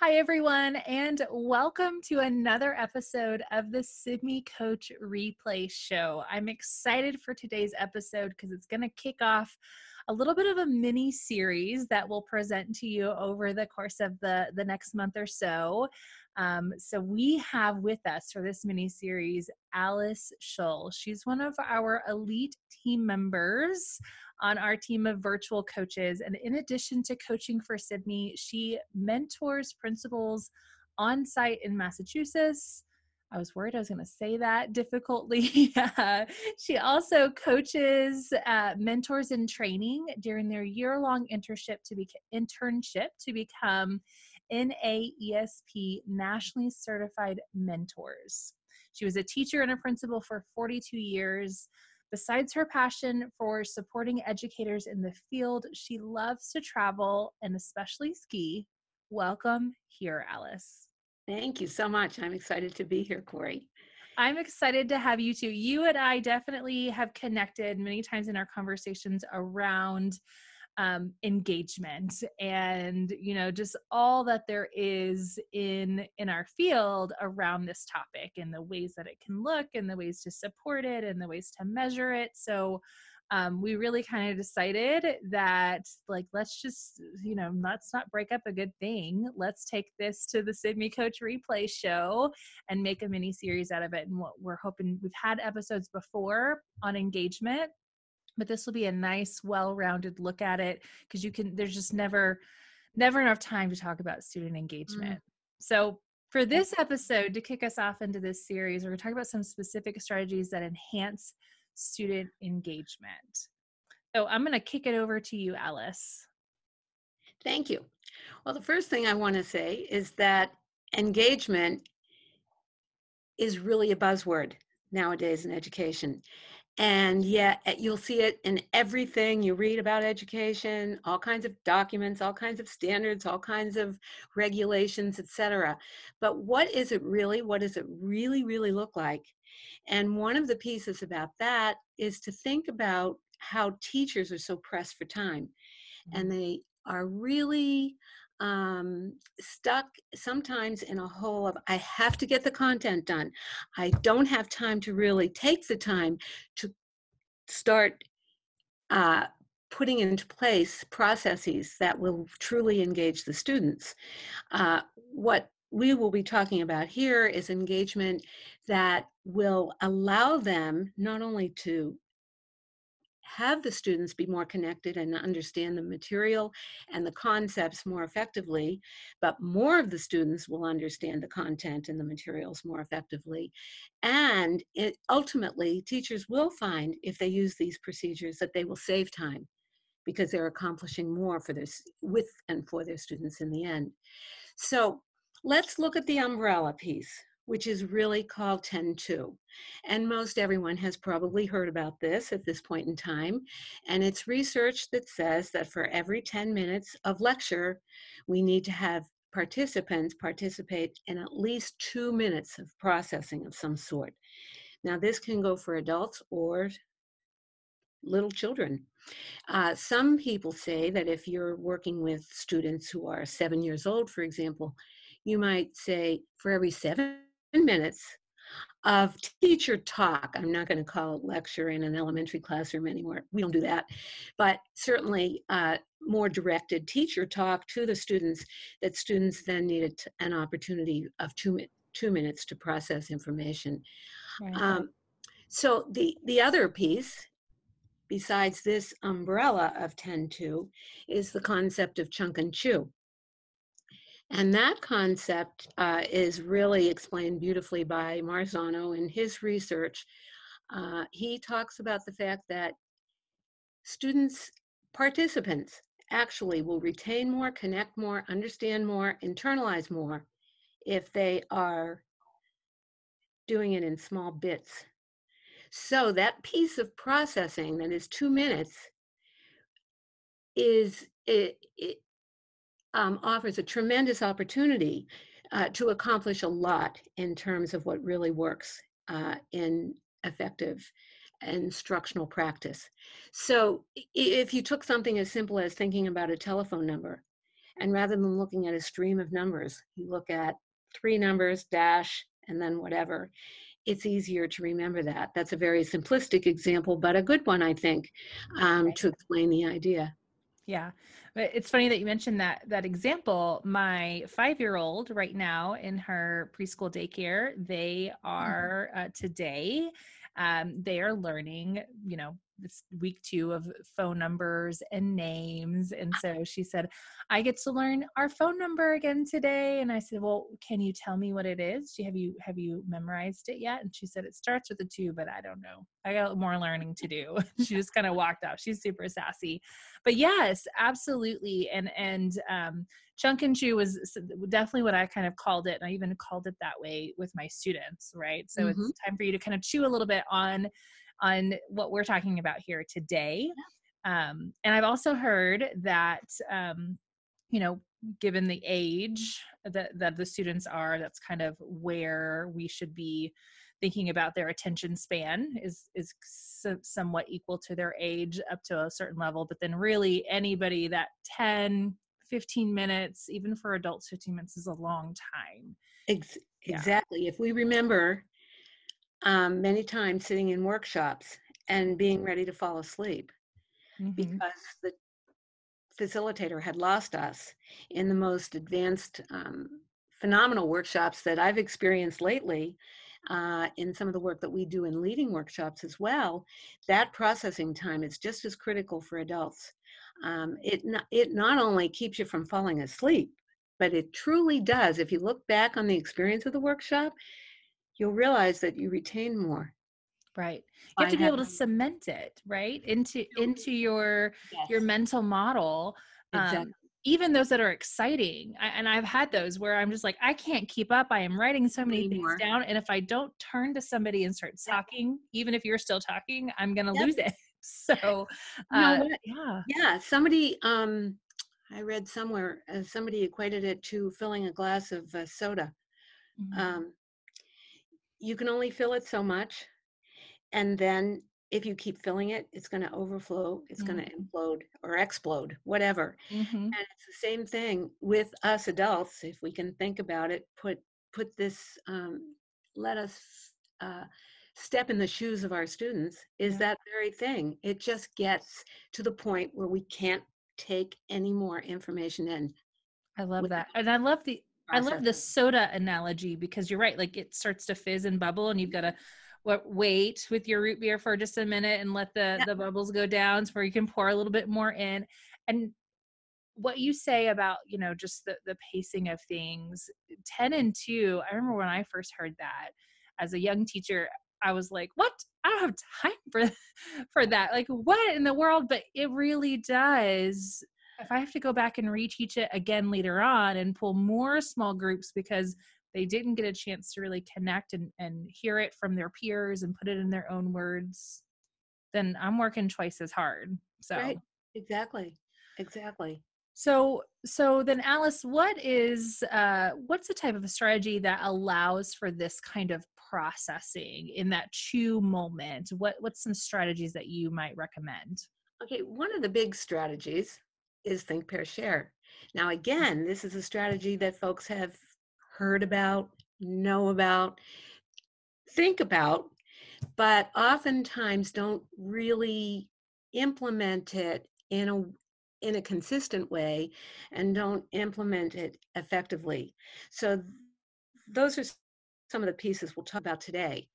Hi, everyone, and welcome to another episode of the Sibme Coach Replay Show. I'm excited for today's episode because it's going to kick off a little bit of a mini series that we'll present to you over the course of the, the next month or so. Um, so we have with us for this mini series Alice Shull. She's one of our elite team members on our team of virtual coaches. And in addition to coaching for Sibme, she mentors principals on site in Massachusetts. I was worried I was going to say that difficultly. she also coaches uh, mentors in training during their year-long internship to be internship to become NAESP nationally certified mentors. She was a teacher and a principal for 42 years. Besides her passion for supporting educators in the field, she loves to travel and especially ski. Welcome here, Alice. Thank you so much. I'm excited to be here, Corey. I'm excited to have you too. You and I definitely have connected many times in our conversations around um, engagement and you know just all that there is in in our field around this topic and the ways that it can look and the ways to support it and the ways to measure it. So um, we really kind of decided that like let's just you know let's not break up a good thing. Let's take this to the Sibme coach replay show and make a mini series out of it. And what we're hoping we've had episodes before on engagement but this will be a nice well-rounded look at it because you can there's just never never enough time to talk about student engagement. Mm. so for this episode to kick us off into this series we're going to talk about some specific strategies that enhance student engagement. So i'm going to kick it over to you alice. Thank you. Well the first thing i want to say is that engagement is really a buzzword nowadays in education and yet eh, you'll see it in everything. You read about education all kinds of documents all kinds of standards all kinds of regulations etc but what is it really what does it really really look like? And one of the pieces about that is to think about how teachers are so pressed for time and mm-hmm. they are really um, stuck sometimes in a hole of I have to get the content done. I don't have time to really take the time to start uh, putting into place processes that will truly engage the students. Uh, what we will be talking about here is engagement that will allow them not only to have the students be more connected and understand the material and the concepts more effectively, but more of the students will understand the content and the materials more effectively. And it, ultimately, teachers will find, if they use these procedures, that they will save time because they're accomplishing more for this with and for their students in the end. So let's look at the umbrella piece which is really called 10-2. And most everyone has probably heard about this at this point in time. And it's research that says that for every 10 minutes of lecture, we need to have participants participate in at least two minutes of processing of some sort. Now, this can go for adults or little children. Uh, some people say that if you're working with students who are seven years old, for example, you might say for every seven minutes of teacher talk. I'm not going to call it lecture in an elementary classroom anymore. We don't do that. But certainly uh, more directed teacher talk to the students that students then needed an opportunity of two, two minutes to process information. Right. Um, so the, the other piece, besides this umbrella of 10-2, is the concept of chunk and chew. And that concept uh, is really explained beautifully by Marzano in his research. Uh, he talks about the fact that students, participants, actually will retain more, connect more, understand more, internalize more if they are doing it in small bits. So that piece of processing that is two minutes is it, it, um, offers a tremendous opportunity uh, to accomplish a lot in terms of what really works uh, in effective instructional practice. So if you took something as simple as thinking about a telephone number And rather than looking at a stream of numbers, you look at three numbers, dash, and then whatever. It's easier to remember that. That's a very simplistic example, but a good one, I think, um, to explain the idea. Yeah. But it's funny that you mentioned that that example. My 5-year-old right now in her preschool daycare, they mm-hmm. are uh, today um, they are learning, you know, week two of phone numbers and names. And so she said, I get to learn our phone number again today. And I said, Well, can you tell me what it is? She, Have you have you memorized it yet? And she said, It starts with a two, but I don't know. I got more learning to do. she just kind of walked out. She's super sassy. But yes, absolutely. And and um chunk and chew was definitely what I kind of called it. And I even called it that way with my students, right? So mm-hmm. it's time for you to kind of chew a little bit on on what we're talking about here today. Um, and I've also heard that, um, you know, given the age that, that the students are, that's kind of where we should be thinking about their attention span is is so, somewhat equal to their age up to a certain level. But then really anybody that 10 15 minutes even for adults 15 minutes is a long time. Ex- exactly. If we remember um, many times sitting in workshops and being ready to fall asleep mm-hmm. because the facilitator had lost us in the most advanced um, phenomenal workshops that I've experienced lately uh, in some of the work that we do in leading workshops as well, that processing time is just as critical for adults. Um, it, not, it not only keeps you from falling asleep, but it truly does. If you look back on the experience of the workshop, you'll realize that you retain more right you have to be able to cement it right into into your yes. your mental model um, exactly. even those that are exciting I, and i've had those where i'm just like i can't keep up i am writing so many Anymore. things down and if i don't turn to somebody and start talking even if you're still talking i'm gonna yep. lose it so uh, yeah yeah somebody um i read somewhere uh, somebody equated it to filling a glass of uh, soda mm-hmm. um you can only fill it so much. And then if you keep filling it, it's going to overflow, it's mm-hmm. going to implode or explode, whatever. Mm-hmm. And it's the same thing with us adults. If we can think about it, put put this, um, let us uh, step in the shoes of our students. Is yeah. that very thing? It just gets to the point where we can't take any more information in. I love that, and I love the I love the soda analogy because you're right. Like it starts to fizz and bubble, and you've got to what wait with your root beer for just a minute and let the yeah. the bubbles go down, so where you can pour a little bit more in. And what you say about you know just the the pacing of things, ten and two. I remember when I first heard that as a young teacher. I was like, "What? I don't have time for for that. Like, what in the world?" But it really does if I have to go back and reteach it again later on and pull more small groups because they didn't get a chance to really connect and, and hear it from their peers and put it in their own words, then I'm working twice as hard. So right. exactly. Exactly. So so then Alice, what is uh what's the type of a strategy that allows for this kind of processing in that chew moment? What what's some strategies that you might recommend? Okay, one of the big strategies is think, pair, share. Now, again, this is a strategy that folks have heard about, know about, think about, but oftentimes don't really implement it in a in a consistent way and don't implement it effectively. So those are some of the pieces we'll talk about today.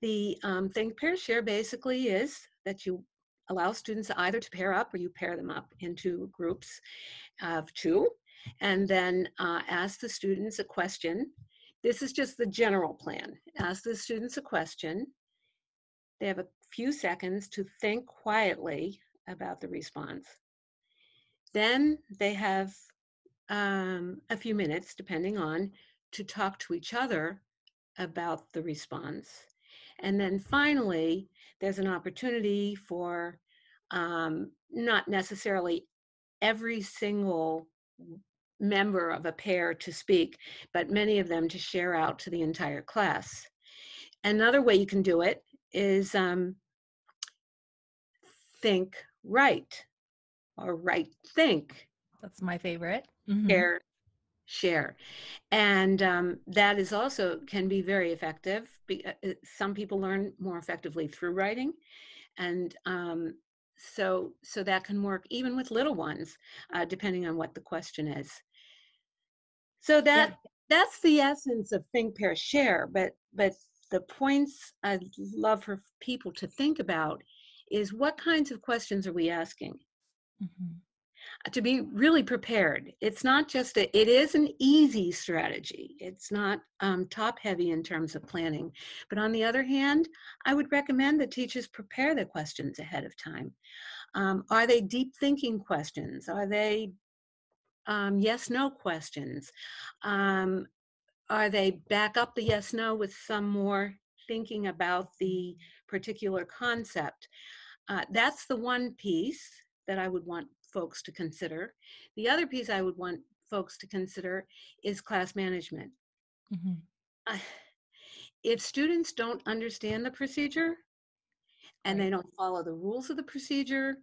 The um, think, pair, share basically is that you allow students either to pair up or you pair them up into groups of two and then uh, ask the students a question. This is just the general plan. Ask the students a question. They have a few seconds to think quietly about the response. Then they have um, a few minutes, depending on, to talk to each other about the response. And then finally, there's an opportunity for um, not necessarily every single member of a pair to speak, but many of them to share out to the entire class. Another way you can do it is um, think right or right think. That's my favorite. Mhm. Share, share, and um, that is also can be very effective. Uh, uh, some people learn more effectively through writing, and um, so so that can work even with little ones, uh, depending on what the question is. So that that's the essence of think, pair, share. But but the points I'd love for people to think about is what kinds of questions are we asking? Mhm. To be really prepared. It's not just a, it is an easy strategy. It's not um, top heavy in terms of planning. But on the other hand, I would recommend that teachers prepare the questions ahead of time. Um, are they deep thinking questions? Are they um, yes no questions? Um, are they back up the yes no with some more thinking about the particular concept? Uh, that's the one piece that I would want folks to consider. The other piece I would want folks to consider is class management. Mhm. Uh, if students don't understand the procedure and they don't follow the rules of the procedure,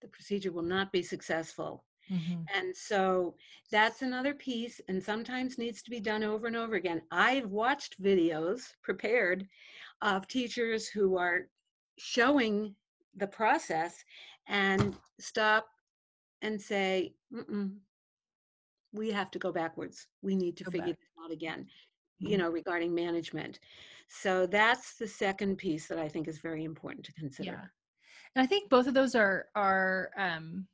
the procedure will not be successful. Mhm. And so that's another piece, and sometimes needs to be done over and over again. I've watched videos prepared of teachers who are showing the process and stop and say, Mm-mm, we have to go backwards. We need to Go figure back. this out again, you Mhm. know, regarding management. So that's the second piece that I think is very important to consider. Yeah. And I think both of those are are um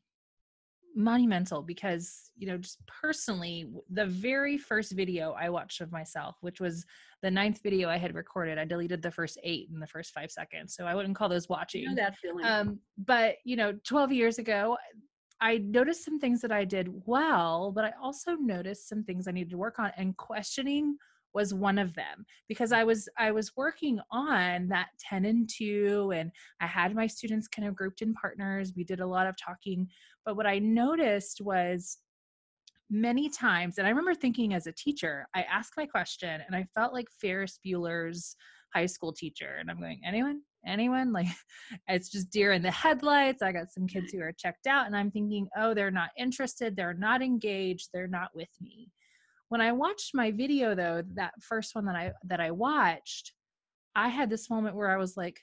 monumental because you know just personally the very first video i watched of myself which was the ninth video i had recorded i deleted the first eight in the first five seconds so i wouldn't call those You watching know that feeling. um but you know 12 years ago i noticed some things that i did well but i also noticed some things i needed to work on and questioning was one of them because i was i was working on that 10 and 2 and i had my students kind of grouped in partners we did a lot of talking but what i noticed was many times and i remember thinking as a teacher i asked my question and i felt like ferris bueller's high school teacher and i'm going anyone anyone like it's just deer in the headlights i got some kids who are checked out and i'm thinking oh they're not interested they're not engaged they're not with me. When i watched my video though that first one that i that i watched i had this moment where i was like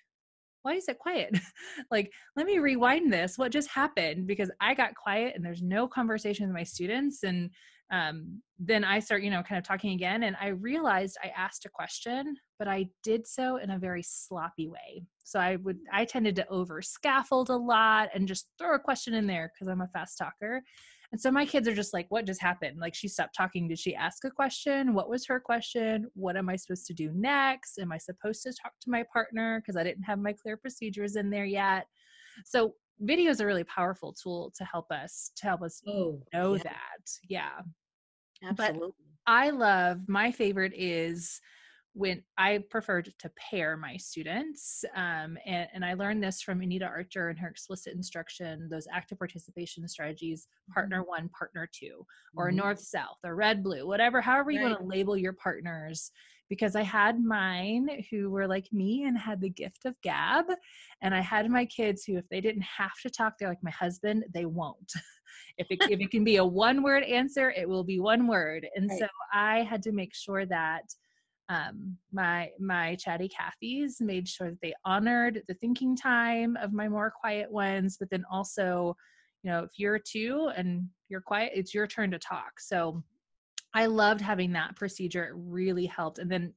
why is it quiet? Like let me rewind this what just happened? Because i got quiet and there's no conversation with my students and um, then i start you know kind of talking again and i realized i asked a question but i did so in a very sloppy way. So i would i tended to over scaffold a lot and just throw a question in there because i'm a fast talker. And so my kids are just like what just happened? Like she stopped talking. Did she ask a question? What was her question? What am i supposed to do next? Am i supposed to talk to my partner? Because i didn't have my clear procedures in there yet. So video is a really powerful tool to help us to help us oh, know yeah, that. Yeah absolutely. I love my favorite is when I prefer to pair my students. Um, and, and I learned this from Anita Archer and her explicit instruction, those active participation strategies, partner one, partner two, or Mhm. north south, or red blue, whatever, however you want to label your partners. Because I had mine who were like me and had the gift of gab. And I had my kids who, if they didn't have to talk, they're like my husband, they won't. if it, if it can be a one word answer, it will be one word. And Right. so I had to make sure that um, my my chatty Cathys made sure that they honored the thinking time of my more quiet ones, but then also, you know, if you're two and you're quiet, it's your turn to talk. So I loved having that procedure. It really helped. And then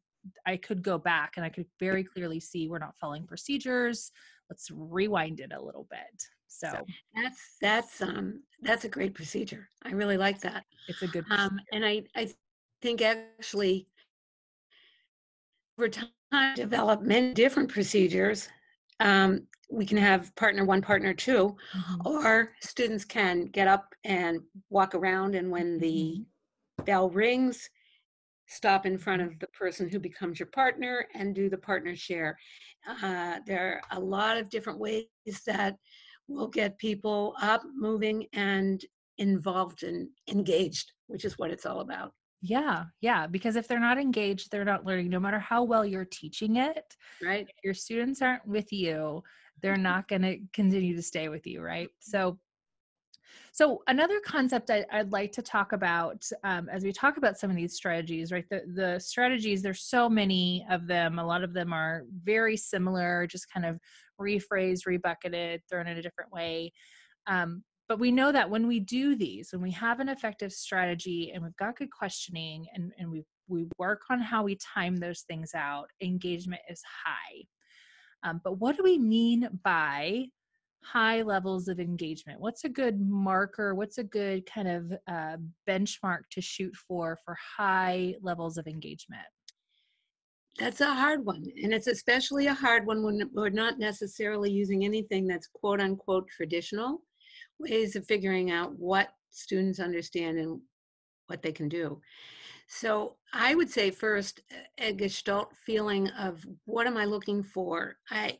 I could go back and I could very clearly see we're not following procedures. Let's rewind it a little bit. So That's that's um that's a great procedure. I really like that. it's a good Um, and I I think actually over time develop many different procedures. Um, we can have partner one, partner two, Mhm. or students can get up and walk around, and when the bell rings, stop in front of the person who becomes your partner and do the partner share. Uh, there are a lot of different ways that will get people up, moving, and involved and engaged, which is what it's all about. Yeah, yeah. Because if they're not engaged, they're not learning, no matter how well you're teaching it. Right? If your students aren't with you, they're not going to continue to stay with you, right? So, So another concept I, would like to talk about um, as we talk about some of these strategies, right? The the strategies, there's so many of them. A lot of them are very similar, just kind of rephrased, rebucketed, thrown in a different way. Um, but we know that when we do these, when we have an effective strategy and we've got good questioning and, and we we work on how we time those things out, engagement is high. Um, but what do we mean by high levels of engagement? What's a good marker? What's a good kind of uh, benchmark to shoot for for high levels of engagement? That's a hard one. And it's especially a hard one when we're not necessarily using anything that's quote unquote traditional ways of figuring out what students understand and what they can do. So I would say first a gestalt feeling of what am I looking for? I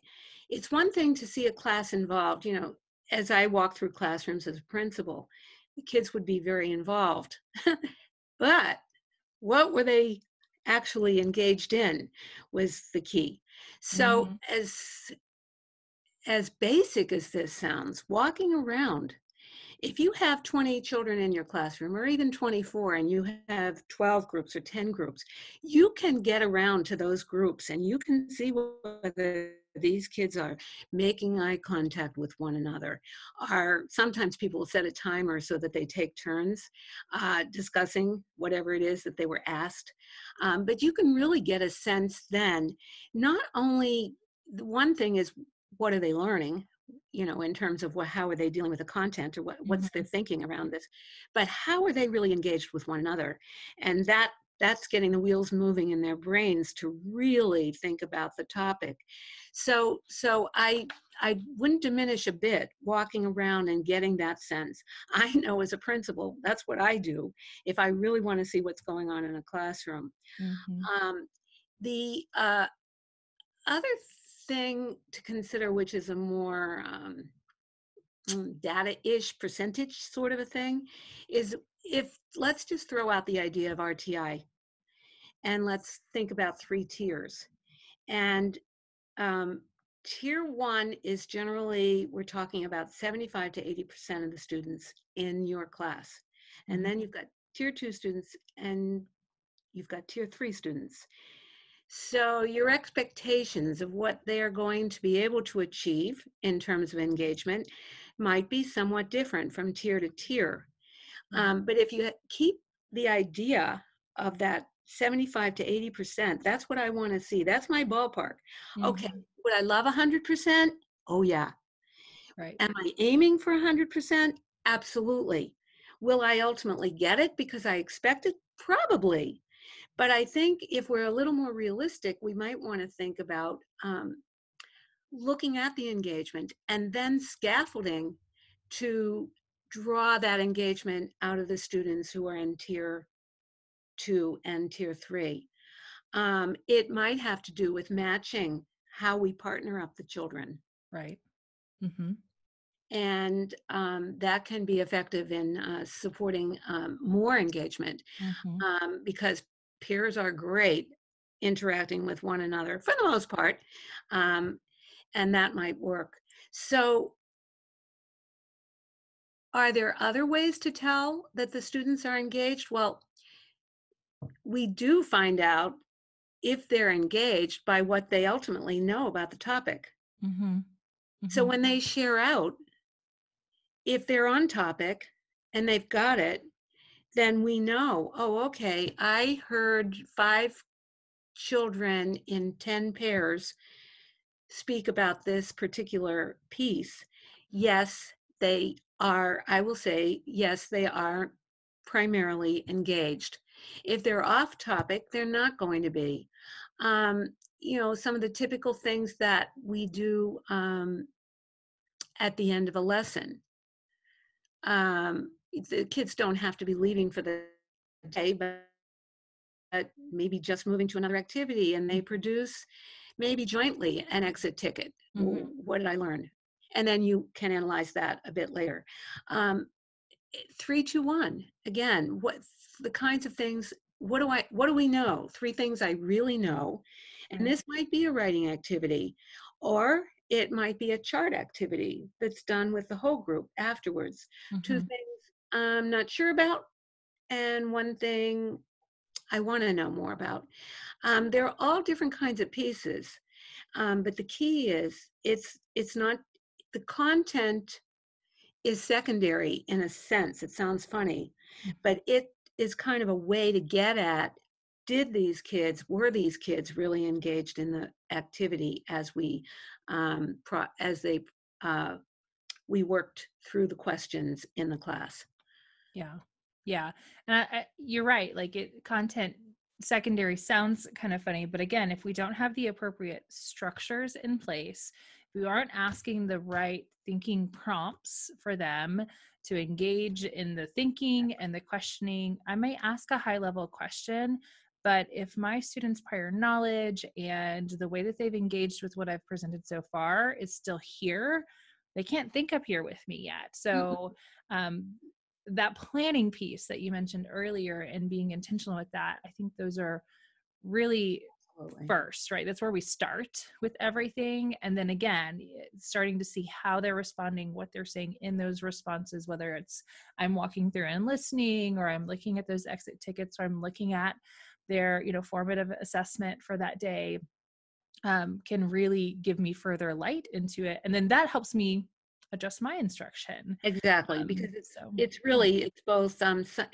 it's one thing to see a class involved, you know, as I walk through classrooms as a principal, the kids would be very involved. but what were they actually engaged in was the key. So mm-hmm. as as basic as this sounds, walking around if you have 20 children in your classroom or even 24 and you have 12 groups or 10 groups you can get around to those groups and you can see whether these kids are making eye contact with one another are sometimes people will set a timer so that they take turns uh, discussing whatever it is that they were asked um, but you can really get a sense then not only the one thing is what are they learning you know in terms of what how are they dealing with the content or what, what's mm-hmm. their thinking around this but how are they really engaged with one another and that that's getting the wheels moving in their brains to really think about the topic so so i i wouldn't diminish a bit walking around and getting that sense i know as a principal that's what i do if i really want to see what's going on in a classroom mm-hmm. um, the uh, other thing to consider, which is a more um, mm, data-ish percentage sort of a thing, is if let's just throw out the idea of RTI, and let's think about three tiers. And um, tier one is generally we're talking about 75 to 80 percent of the students in your class, and then mm-hmm. you've got tier two students and you've got tier three students. So, your expectations of what they are going to be able to achieve in terms of engagement might be somewhat different from tier to tier. Um, mm-hmm. but if you keep the idea of that 75 to 80%, that's what I want to see. That's my ballpark. Mm-hmm. Okay, would I love 100%? Oh, yeah. Right. Am I aiming for 100%? Absolutely. Will I ultimately get it because I expect it? Probably. But I think if we're a little more realistic, we might want to think about um, looking at the engagement and then scaffolding to draw that engagement out of the students who are in tier two and tier three. Um, it might have to do with matching how we partner up the children. Right. Mm-hmm. And um, that can be effective in uh, supporting um, more engagement mm-hmm. um, because peers are great interacting with one another for the most part, um, and that might work. So, are there other ways to tell that the students are engaged? Well, we do find out if they're engaged by what they ultimately know about the topic. Mm-hmm. Mm-hmm. So when they share out, if they're on topic and they've got it, then we know, oh, okay, I heard five children in 10 pairs speak about this particular piece. Yes, they are, I will say, yes, they are primarily engaged. If they're off topic, they're not going to be. Um, you know, some of the typical things that we do um, at the end of a lesson. Um, the kids don't have to be leaving for the day, but, but maybe just moving to another activity and they mm-hmm. produce maybe jointly an exit ticket. Mm-hmm. What did I learn? And then you can analyze that a bit later. Um, three, two, one. Again, what the kinds of things? What do I? What do we know? Three things I really know, and mm-hmm. this might be a writing activity, or it might be a chart activity that's done with the whole group afterwards. Two Mhm. things I'm not sure about, and one thing I want to know more about. Um, they're all different kinds of pieces, um, but the key is it's it's not the content is secondary in a sense. It sounds funny, Mm. but it is kind of a way to get at did these kids were these kids really engaged in the activity as we um, pro, as they uh, we worked through the questions in the class. Yeah. Yeah. And I, I, you're right. Like it content secondary sounds kind of funny, but again, if we don't have the appropriate structures in place, we aren't asking the right thinking prompts for them to engage in the thinking and the questioning, I may ask a high level question. But if my students' prior knowledge and the way that they've engaged with what I've presented so far is still here, they can't think up here with me yet. So, um, that planning piece that you mentioned earlier and being intentional with that, I think those are really Absolutely. first, right? That's where we start with everything. And then again, starting to see how they're responding, what they're saying in those responses, whether it's I'm walking through and listening, or I'm looking at those exit tickets, or I'm looking at their, you know, formative assessment for that day, um, can really give me further light into it. And then that helps me adjust my instruction. Exactly, Um, because it's so it's really it's both um so,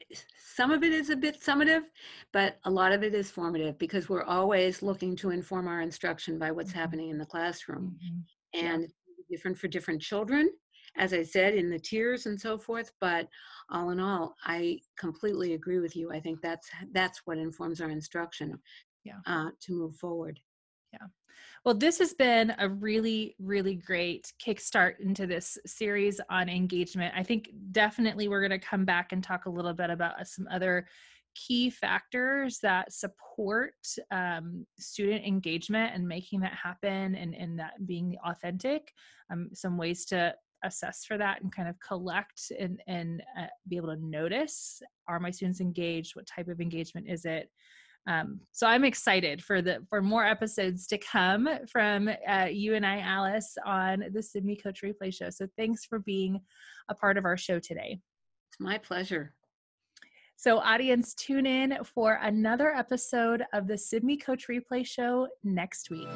some of it is a bit summative but a lot of it is formative because we're always looking to inform our instruction by what's Mhm. happening in the classroom Mhm. And it's different for different children as i said in the tiers and so forth but all in all i completely agree with you i think that's that's what informs our instruction Yeah. uh, to move forward Well, this has been a really, really great kickstart into this series on engagement. I think definitely we're going to come back and talk a little bit about uh, some other key factors that support um, student engagement and making that happen and, and that being authentic. Um, some ways to assess for that and kind of collect and, and uh, be able to notice are my students engaged? What type of engagement is it? Um, so I'm excited for the for more episodes to come from uh, you and I, Alice, on the Sibme Coach Replay Show. So thanks for being a part of our show today. it's my pleasure So audience, tune in for another episode of the Sibme Coach Replay Show next week.